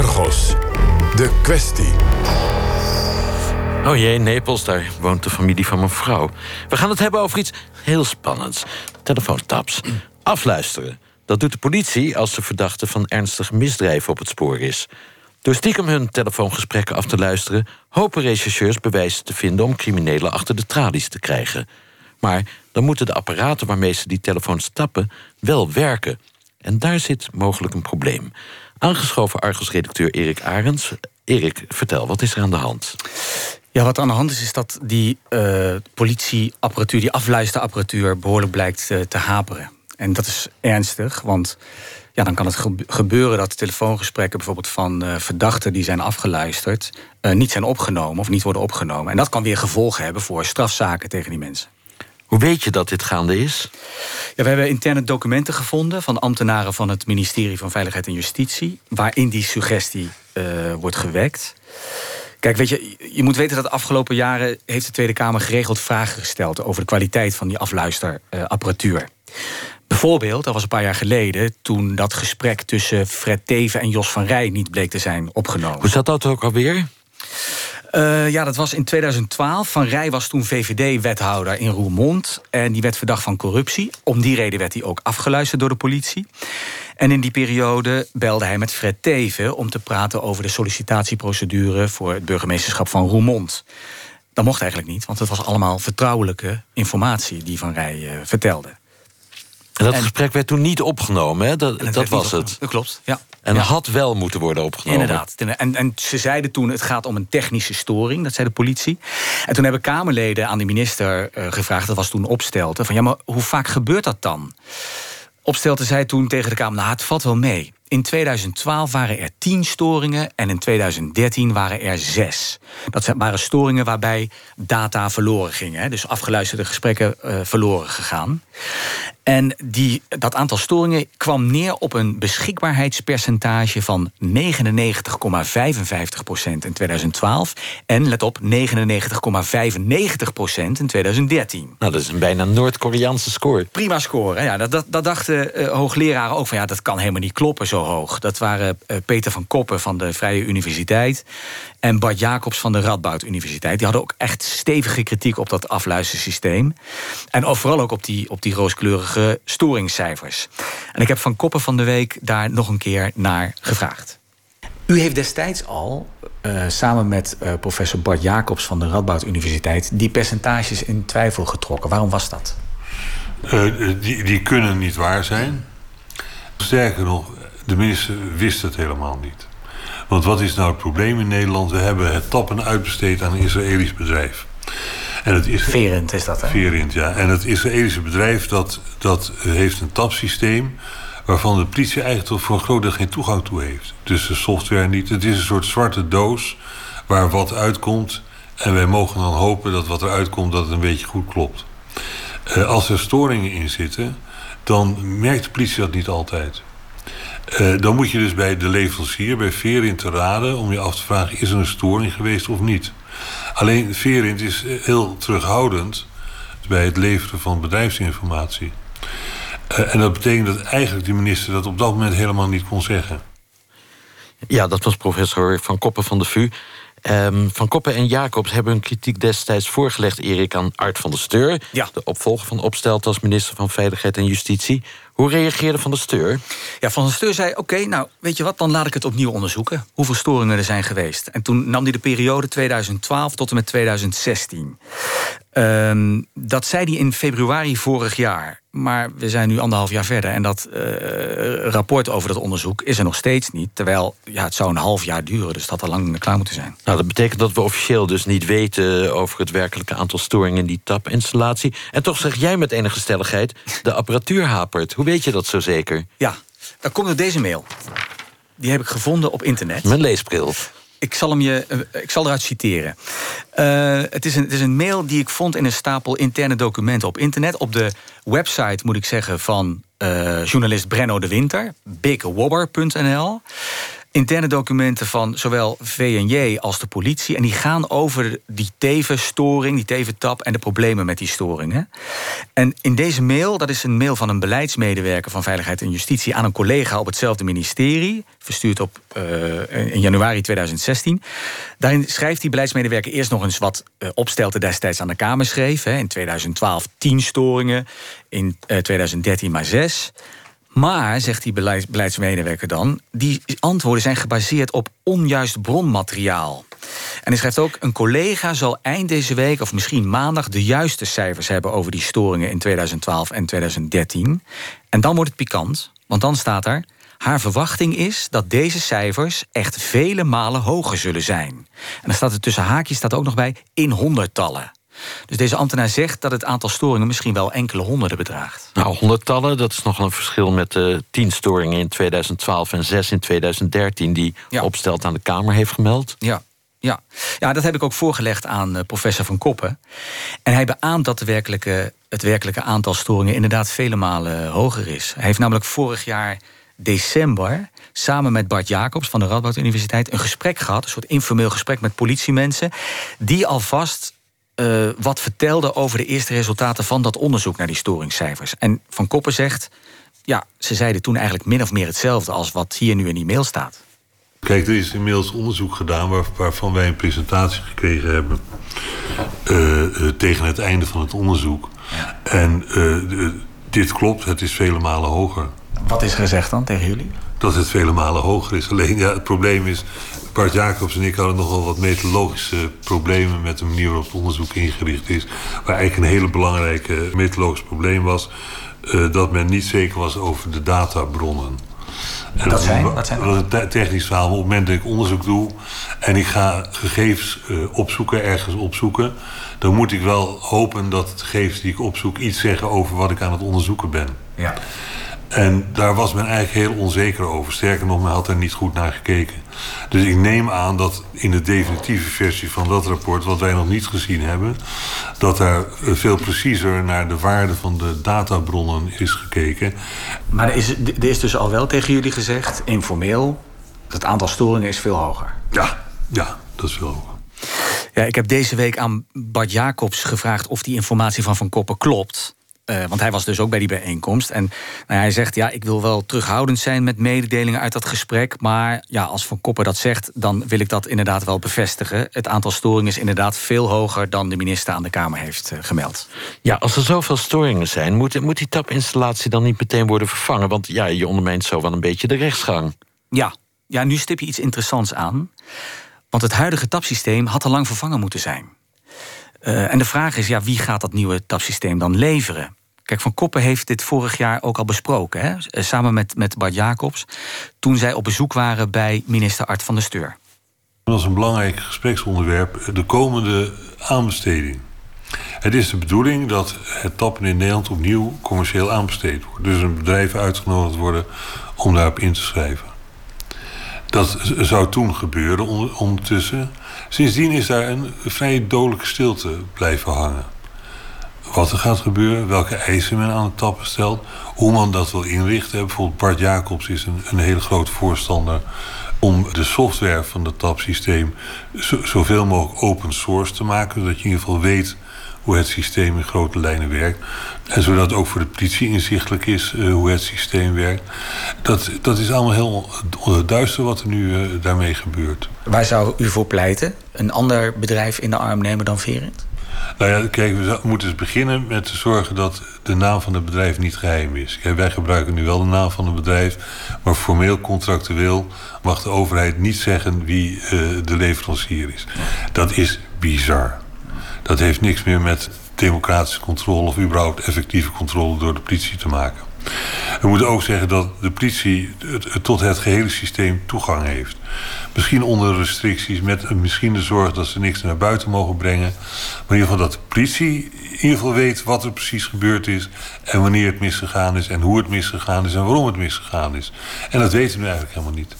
Argos. De kwestie. Oh jee, Napels, daar woont de familie van mijn vrouw. We gaan het hebben over iets heel spannends. Telefoontaps. Afluisteren. Dat doet de politie als de verdachte van ernstig misdrijf op het spoor is. Door stiekem hun telefoongesprekken af te luisteren... hopen rechercheurs bewijzen te vinden om criminelen achter de tralies te krijgen. Maar dan moeten de apparaten waarmee ze die telefoons tappen wel werken. En daar zit mogelijk een probleem. Aangeschoven Argos-redacteur Erik Arends. Erik, vertel, wat is er aan de hand? Ja, wat aan de hand is, is dat die uh, politieapparatuur, die afluisterapparatuur, behoorlijk blijkt uh, te haperen. En dat is ernstig, want ja, dan kan het gebeuren dat telefoongesprekken bijvoorbeeld van uh, verdachten die zijn afgeluisterd, niet zijn opgenomen of niet worden opgenomen. En dat kan weer gevolgen hebben voor strafzaken tegen die mensen. Hoe weet je dat dit gaande is? We hebben interne documenten gevonden van ambtenaren van het ministerie van Veiligheid en Justitie, waarin die suggestie wordt gewekt. Kijk, weet je, je moet weten dat de afgelopen jaren heeft de Tweede Kamer geregeld vragen gesteld over de kwaliteit van die afluisterapparatuur. Bijvoorbeeld, dat was een paar jaar geleden, toen dat gesprek tussen Fred Teven en Jos van Rij niet bleek te zijn opgenomen. Hoe zat dat ook alweer? Uh, ja, dat was in 2012. Van Rij was toen VVD-wethouder in Roermond. En die werd verdacht van corruptie. Om die reden werd hij ook afgeluisterd door de politie. En in die periode belde hij met Fred Teven... om te praten over de sollicitatieprocedure... voor het burgemeesterschap van Roermond. Dat mocht eigenlijk niet, want het was allemaal vertrouwelijke informatie... die Van Rij uh, vertelde. En dat gesprek werd toen niet opgenomen, hè? Dat, dat was het. Dat klopt, ja. En had wel moeten worden opgenomen. Inderdaad. En, en ze zeiden toen, het gaat om een technische storing. Dat zei de politie. En toen hebben Kamerleden aan de minister uh, gevraagd... dat was toen Opstelten, van ja, maar hoe vaak gebeurt dat dan? Opstelten zei toen tegen de Kamer, nou, het valt wel mee. In 2012 waren er 10 storingen en in 2013 waren er 6. Dat waren storingen waarbij data verloren gingen. Dus afgeluisterde gesprekken uh, verloren gegaan. En die, dat aantal storingen kwam neer op een beschikbaarheidspercentage van 99,55% in 2012. En let op, 99,95% in 2013. Nou, dat is een bijna Noord-Koreaanse score. Prima score. Ja, dat, dat, dat dachten uh, hoogleraren ook van ja, dat kan helemaal niet kloppen zo hoog. Dat waren uh, Peter van Koppen van de Vrije Universiteit en Bart Jacobs van de Radboud Universiteit. Die hadden ook echt stevige kritiek op dat afluistersysteem. En vooral ook op die, op die rooskleurige storingscijfers. En ik heb van Koppen van de Week daar nog een keer naar gevraagd. U heeft destijds al, uh, samen met uh, professor Bart Jacobs van de Radboud Universiteit... die percentages in twijfel getrokken. Waarom was dat? Uh, die, die kunnen niet waar zijn. Sterker nog, de minister wist het helemaal niet. Want wat is nou het probleem in Nederland? We hebben het tappen uitbesteed aan een Israëlisch bedrijf. En het is, Verend is dat, hè? Verend, ja. En het Israëlische bedrijf dat, dat heeft een tapsysteem... waarvan de politie eigenlijk voor een groot deel geen toegang toe heeft. Dus de software niet. Het is een soort zwarte doos waar wat uitkomt... en wij mogen dan hopen dat wat eruit komt... dat het een beetje goed klopt. Uh, als er storingen in zitten... dan merkt de politie dat niet altijd. Uh, dan moet je dus bij de leverancier, bij Verint te raden... om je af te vragen, is er een storing geweest of niet? Alleen Verint is heel terughoudend... bij het leveren van bedrijfsinformatie. Uh, en dat betekent dat eigenlijk de minister dat op dat moment helemaal niet kon zeggen. Ja, dat was professor Van Koppen van de VU. Um, van Koppen en Jacobs hebben hun kritiek destijds voorgelegd... Erik aan Art van der Steur, ja. de opvolger van Opstelt... als minister van Veiligheid en Justitie. Hoe reageerde Van der Steur? Ja, Van der Steur zei, oké, nou, weet je wat... dan laat ik het opnieuw onderzoeken, hoeveel storingen er zijn geweest. En toen nam hij de periode 2012 tot en met 2016. Um, dat zei hij in februari vorig jaar. Maar we zijn nu anderhalf jaar verder. En dat uh, rapport over dat onderzoek is er nog steeds niet. Terwijl ja, het zou een half jaar duren. Dus dat had al lang klaar moeten zijn. Nou, dat betekent dat we officieel dus niet weten... over het werkelijke aantal storingen in die tapinstallatie. En toch zeg jij met enige stelligheid... de apparatuur hapert. Hoe weet je dat zo zeker? Ja, dan komt er deze mail. Die heb ik gevonden op internet. Mijn leesbril. Ik zal, hem je, uh, ik zal eruit citeren. Uh, het, is een, het is een mail die ik vond in een stapel interne documenten op internet. Op de website, moet ik zeggen, van uh, journalist Brenno de Winter. bigwobber.nl. interne documenten van zowel VNJ als de politie. En die gaan over die tevenstoring, die teventap en de problemen met die storingen. En in deze mail, dat is een mail van een beleidsmedewerker van Veiligheid en Justitie aan een collega op hetzelfde ministerie, verstuurd op uh, in januari 2016. Daarin schrijft die beleidsmedewerker eerst nog eens wat uh, opstelten destijds aan de Kamer schreef. Hè. In 2012 10 storingen, in uh, 2013 maar 6. Maar, zegt die beleidsmedewerker dan, die antwoorden zijn gebaseerd op onjuist bronmateriaal. En hij schrijft ook: een collega zal eind deze week, of misschien maandag, de juiste cijfers hebben over die storingen in 2012 en 2013. En dan wordt het pikant, want dan staat er. Haar verwachting is dat deze cijfers echt vele malen hoger zullen zijn. En dan staat er tussen haakjes staat ook nog bij in honderdtallen. Dus deze ambtenaar zegt dat het aantal storingen misschien wel enkele honderden bedraagt. Nou, honderdtallen, dat is nogal een verschil met de tien storingen in 2012 en zes in 2013... die ja. Opstelt aan de Kamer heeft gemeld. Ja. Ja. ja, dat heb ik ook voorgelegd aan uh, professor Van Koppen. En hij beaamt dat de werkelijke, het werkelijke aantal storingen inderdaad vele malen hoger is. Hij heeft namelijk vorig jaar december samen met Bart Jacobs van de Radboud Universiteit een gesprek gehad, een soort informeel gesprek met politiemensen, die alvast uh, wat vertelde over de eerste resultaten van dat onderzoek naar die storingscijfers. En Van Koppen zegt, ja, ze zeiden toen eigenlijk min of meer hetzelfde als wat hier nu in die mail staat. Kijk, er is inmiddels onderzoek gedaan waar, waarvan wij een presentatie gekregen hebben uh, uh, tegen het einde van het onderzoek. Ja. En dit klopt, het is vele malen hoger. Wat is gezegd dan tegen jullie? Dat het vele malen hoger is. Alleen ja, het probleem is, Bart Jacobs en ik hadden nogal wat methodologische problemen met de manier waarop het onderzoek ingericht is. Waar eigenlijk een hele belangrijke methodologisch probleem was. Uh, dat men niet zeker was over de databronnen. En dat, zijn? Wat zijn dat? is een technisch verhaal. Maar op het moment dat ik onderzoek doe en ik ga gegevens uh, opzoeken, ergens opzoeken, dan moet ik wel hopen dat de gegevens die ik opzoek iets zeggen over wat ik aan het onderzoeken ben. Ja. En daar was men eigenlijk heel onzeker over. Sterker nog, men had er niet goed naar gekeken. Dus ik neem aan dat in de definitieve versie van dat rapport, wat wij nog niet gezien hebben, dat daar veel preciezer naar de waarde van de databronnen is gekeken. Maar er is, er is dus al wel tegen jullie gezegd, informeel, dat het aantal storingen is veel hoger. Ja, ja, dat is veel hoger. Ja, ik heb deze week aan Bart Jacobs gevraagd of die informatie van Van Koppen klopt. Uh, want hij was dus ook bij die bijeenkomst. En nou, hij zegt, ja, ik wil wel terughoudend zijn met mededelingen uit dat gesprek. Maar ja, als Van Koppen dat zegt, dan wil ik dat inderdaad wel bevestigen. Het aantal storingen is inderdaad veel hoger dan de minister aan de Kamer heeft uh, gemeld. Ja, als er zoveel storingen zijn, moet, moet die tapinstallatie dan niet meteen worden vervangen? Want ja, je ondermijnt zo wel een beetje de rechtsgang. Ja, ja nu stip je iets interessants aan. Want het huidige tapsysteem had al lang vervangen moeten zijn. Uh, en de vraag is, ja, wie gaat dat nieuwe tapsysteem dan leveren? Kijk, Van Koppen heeft dit vorig jaar ook al besproken, hè? Eh, samen met, met Bart Jacobs, toen zij op bezoek waren bij minister Art van der Steur. Dat was een belangrijk gespreksonderwerp, de komende aanbesteding. Het is de bedoeling dat het tappen in Nederland opnieuw commercieel aanbesteed wordt. Dus een bedrijf uitgenodigd worden om daarop in te schrijven. Dat zou toen gebeuren ondertussen. Sindsdien is daar een vrij dodelijke stilte blijven hangen wat er gaat gebeuren, welke eisen men aan het tappen stelt, hoe men dat wil inrichten. Bijvoorbeeld Bart Jacobs is een, een hele grote voorstander om de software van het tapsysteem zoveel mogelijk open source te maken, zodat je in ieder geval weet hoe het systeem in grote lijnen werkt. En zodat ook voor de politie inzichtelijk is uh, hoe het systeem werkt. Dat, dat is allemaal heel duister wat er nu uh, daarmee gebeurt. Waar zou u voor pleiten? Een ander bedrijf in de arm nemen dan Verint? Nou ja, kijk, we moeten dus beginnen met te zorgen dat de naam van het bedrijf niet geheim is. Wij gebruiken nu wel de naam van het bedrijf, maar formeel contractueel mag de overheid niet zeggen wie uh, de leverancier is. Dat is bizar. Dat heeft niks meer met democratische controle of überhaupt effectieve controle door de politie te maken. We moeten ook zeggen dat de politie tot het gehele systeem toegang heeft. Misschien onder restricties, met misschien de zorg dat ze niks naar buiten mogen brengen. Maar in ieder geval dat de politie in ieder geval weet wat er precies gebeurd is. En wanneer het misgegaan is en hoe het misgegaan is en waarom het misgegaan is. En dat weten we eigenlijk helemaal niet.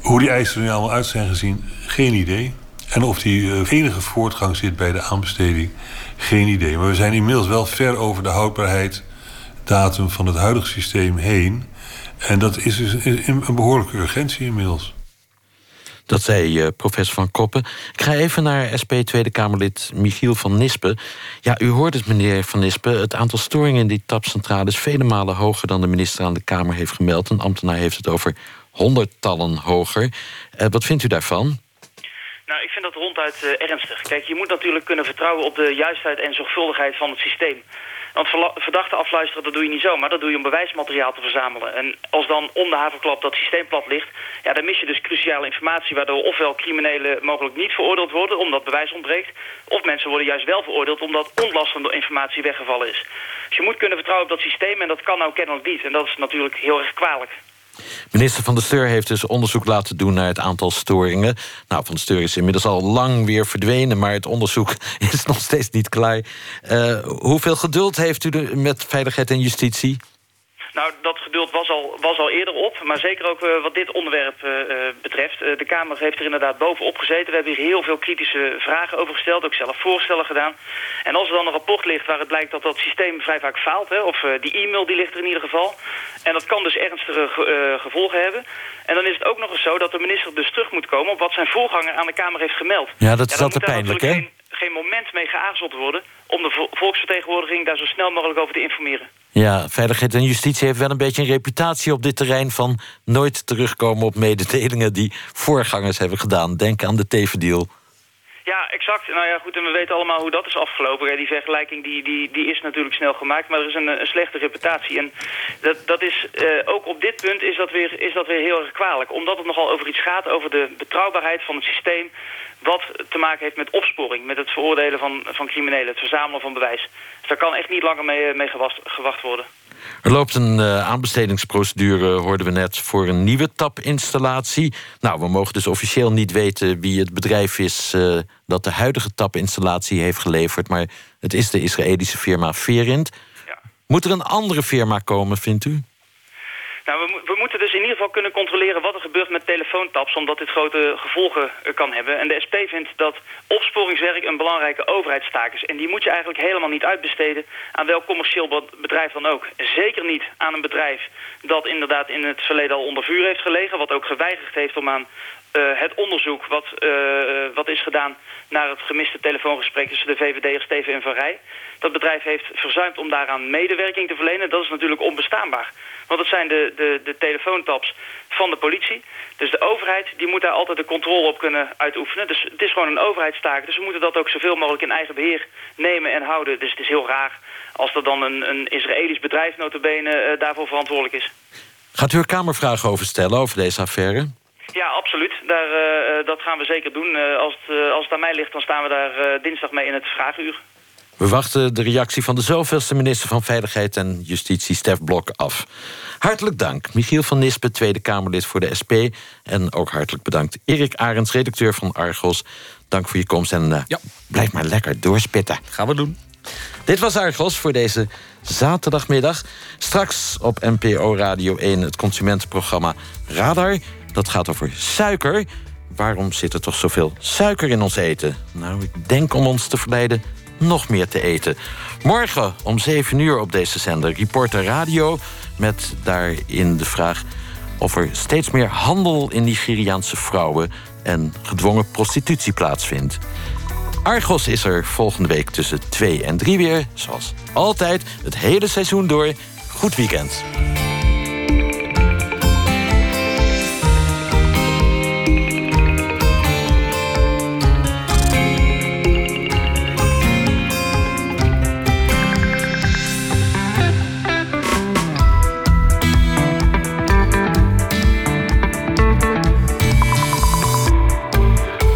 Hoe die eisen er nu allemaal uit zijn gezien, geen idee. En of die uh, enige voortgang zit bij de aanbesteding, geen idee. Maar we zijn inmiddels wel ver over de houdbaarheid datum van het huidige systeem heen. En dat is dus een behoorlijke urgentie inmiddels. Dat zei uh, professor Van Koppen. Ik ga even naar SP Tweede Kamerlid Michiel van Nispen. Ja, u hoort het, meneer Van Nispen. Het aantal storingen in die tapcentrale is vele malen hoger dan de minister aan de Kamer heeft gemeld. Een ambtenaar heeft het over honderdtallen hoger. Uh, wat vindt u daarvan? Nou, ik vind dat ronduit uh, ernstig. Kijk, je moet natuurlijk kunnen vertrouwen op de juistheid en zorgvuldigheid van het systeem. Want verdachten afluisteren, dat doe je niet zo, maar dat doe je om bewijsmateriaal te verzamelen. En als dan om de haverklap dat systeem plat ligt... ja, dan mis je dus cruciale informatie... waardoor ofwel criminelen mogelijk niet veroordeeld worden... omdat bewijs ontbreekt... of mensen worden juist wel veroordeeld... omdat ontlastende informatie weggevallen is. Dus je moet kunnen vertrouwen op dat systeem... en dat kan nou kennelijk niet. En dat is natuurlijk heel erg kwalijk. Minister Van der Steur heeft dus onderzoek laten doen naar het aantal storingen. Nou, Van der Steur is inmiddels al lang weer verdwenen... maar het onderzoek is nog steeds niet klaar. Uh, hoeveel geduld heeft u met Veiligheid en Justitie? Nou, dat geduld was al, was al eerder op, maar zeker ook uh, wat dit onderwerp uh, betreft. Uh, de Kamer heeft er inderdaad bovenop gezeten. We hebben hier heel veel kritische vragen over gesteld, ook zelf voorstellen gedaan. En als er dan een rapport ligt waar het blijkt dat dat systeem vrij vaak faalt... Hè, of die e-mail die ligt er in ieder geval... en dat kan dus ernstige gevolgen hebben... en dan is het ook nog eens zo dat de minister dus terug moet komen... op wat zijn voorganger aan de Kamer heeft gemeld. Ja, dat is ja, altijd pijnlijk, hè? Geen, geen moment mee geaarzeld worden... om de volksvertegenwoordiging daar zo snel mogelijk over te informeren. Ja, Veiligheid en Justitie heeft wel een beetje een reputatie op dit terrein... van nooit terugkomen op mededelingen die voorgangers hebben gedaan. Denk aan de Tevendeal. Ja, exact. Nou ja, goed, en we weten allemaal hoe dat is afgelopen. Die vergelijking die, die, die is natuurlijk snel gemaakt, maar er is een, een slechte reputatie. En dat, dat is, uh, ook op dit punt is dat, weer, is dat weer heel erg kwalijk. Omdat het nogal over iets gaat, over de betrouwbaarheid van het systeem... wat te maken heeft met opsporing, met het veroordelen van, van criminelen... het verzamelen van bewijs. Dus daar kan echt niet langer mee, mee gewacht, gewacht worden. Er loopt een uh, aanbestedingsprocedure, hoorden we net, voor een nieuwe tapinstallatie. Nou, we mogen dus officieel niet weten wie het bedrijf is uh, dat de huidige tapinstallatie heeft geleverd. Maar het is de Israëlische firma Verint. Ja. Moet er een andere firma komen, vindt u? Nou, we, moeten dus in ieder geval kunnen controleren wat er gebeurt met telefoontaps... omdat dit grote gevolgen eh, kan hebben. En de SP vindt dat opsporingswerk een belangrijke overheidstaak is. En die moet je eigenlijk helemaal niet uitbesteden aan welk commercieel bedrijf dan ook. Zeker niet aan een bedrijf dat inderdaad in het verleden al onder vuur heeft gelegen... wat ook geweigerd heeft om aan uh, het onderzoek wat, uh, wat is gedaan naar het gemiste telefoongesprek tussen de VVD'er Steven en Van Rij. Dat bedrijf heeft verzuimd om daaraan medewerking te verlenen. Dat is natuurlijk onbestaanbaar. Want het zijn de, de, de telefoontaps van de politie. Dus de overheid die moet daar altijd de controle op kunnen uitoefenen. Dus het is gewoon een overheidstaak. Dus we moeten dat ook zoveel mogelijk in eigen beheer nemen en houden. Dus het is heel raar als er dan een, een Israëlisch bedrijf notabene uh, daarvoor verantwoordelijk is. Gaat u er kamervragen over stellen over deze affaire? Absoluut. Daar, uh, dat gaan we zeker doen. Uh, als, het, uh, als het aan mij ligt, dan staan we daar dinsdag mee in het vraaguur. We wachten de reactie van de zoveelste minister van Veiligheid en Justitie, Stef Blok, af. Hartelijk dank, Michiel van Nispen, Tweede Kamerlid voor de SP. En ook hartelijk bedankt, Erik Arends, redacteur van Argos. Dank voor je komst en ja. blijf maar lekker doorspitten. Gaan we doen. Dit was Argos voor deze zaterdagmiddag. Straks op NPO Radio 1 het consumentenprogramma Radar. Dat gaat over suiker. Waarom zit er toch zoveel suiker in ons eten? Nou, ik denk om ons te verleiden nog meer te eten. Morgen om 7 uur op deze zender Reporter Radio... met daarin de vraag of er steeds meer handel in Nigeriaanse vrouwen... en gedwongen prostitutie plaatsvindt. Argos is er volgende week tussen 2 en 3 weer. Zoals altijd, het hele seizoen door. Goed weekend.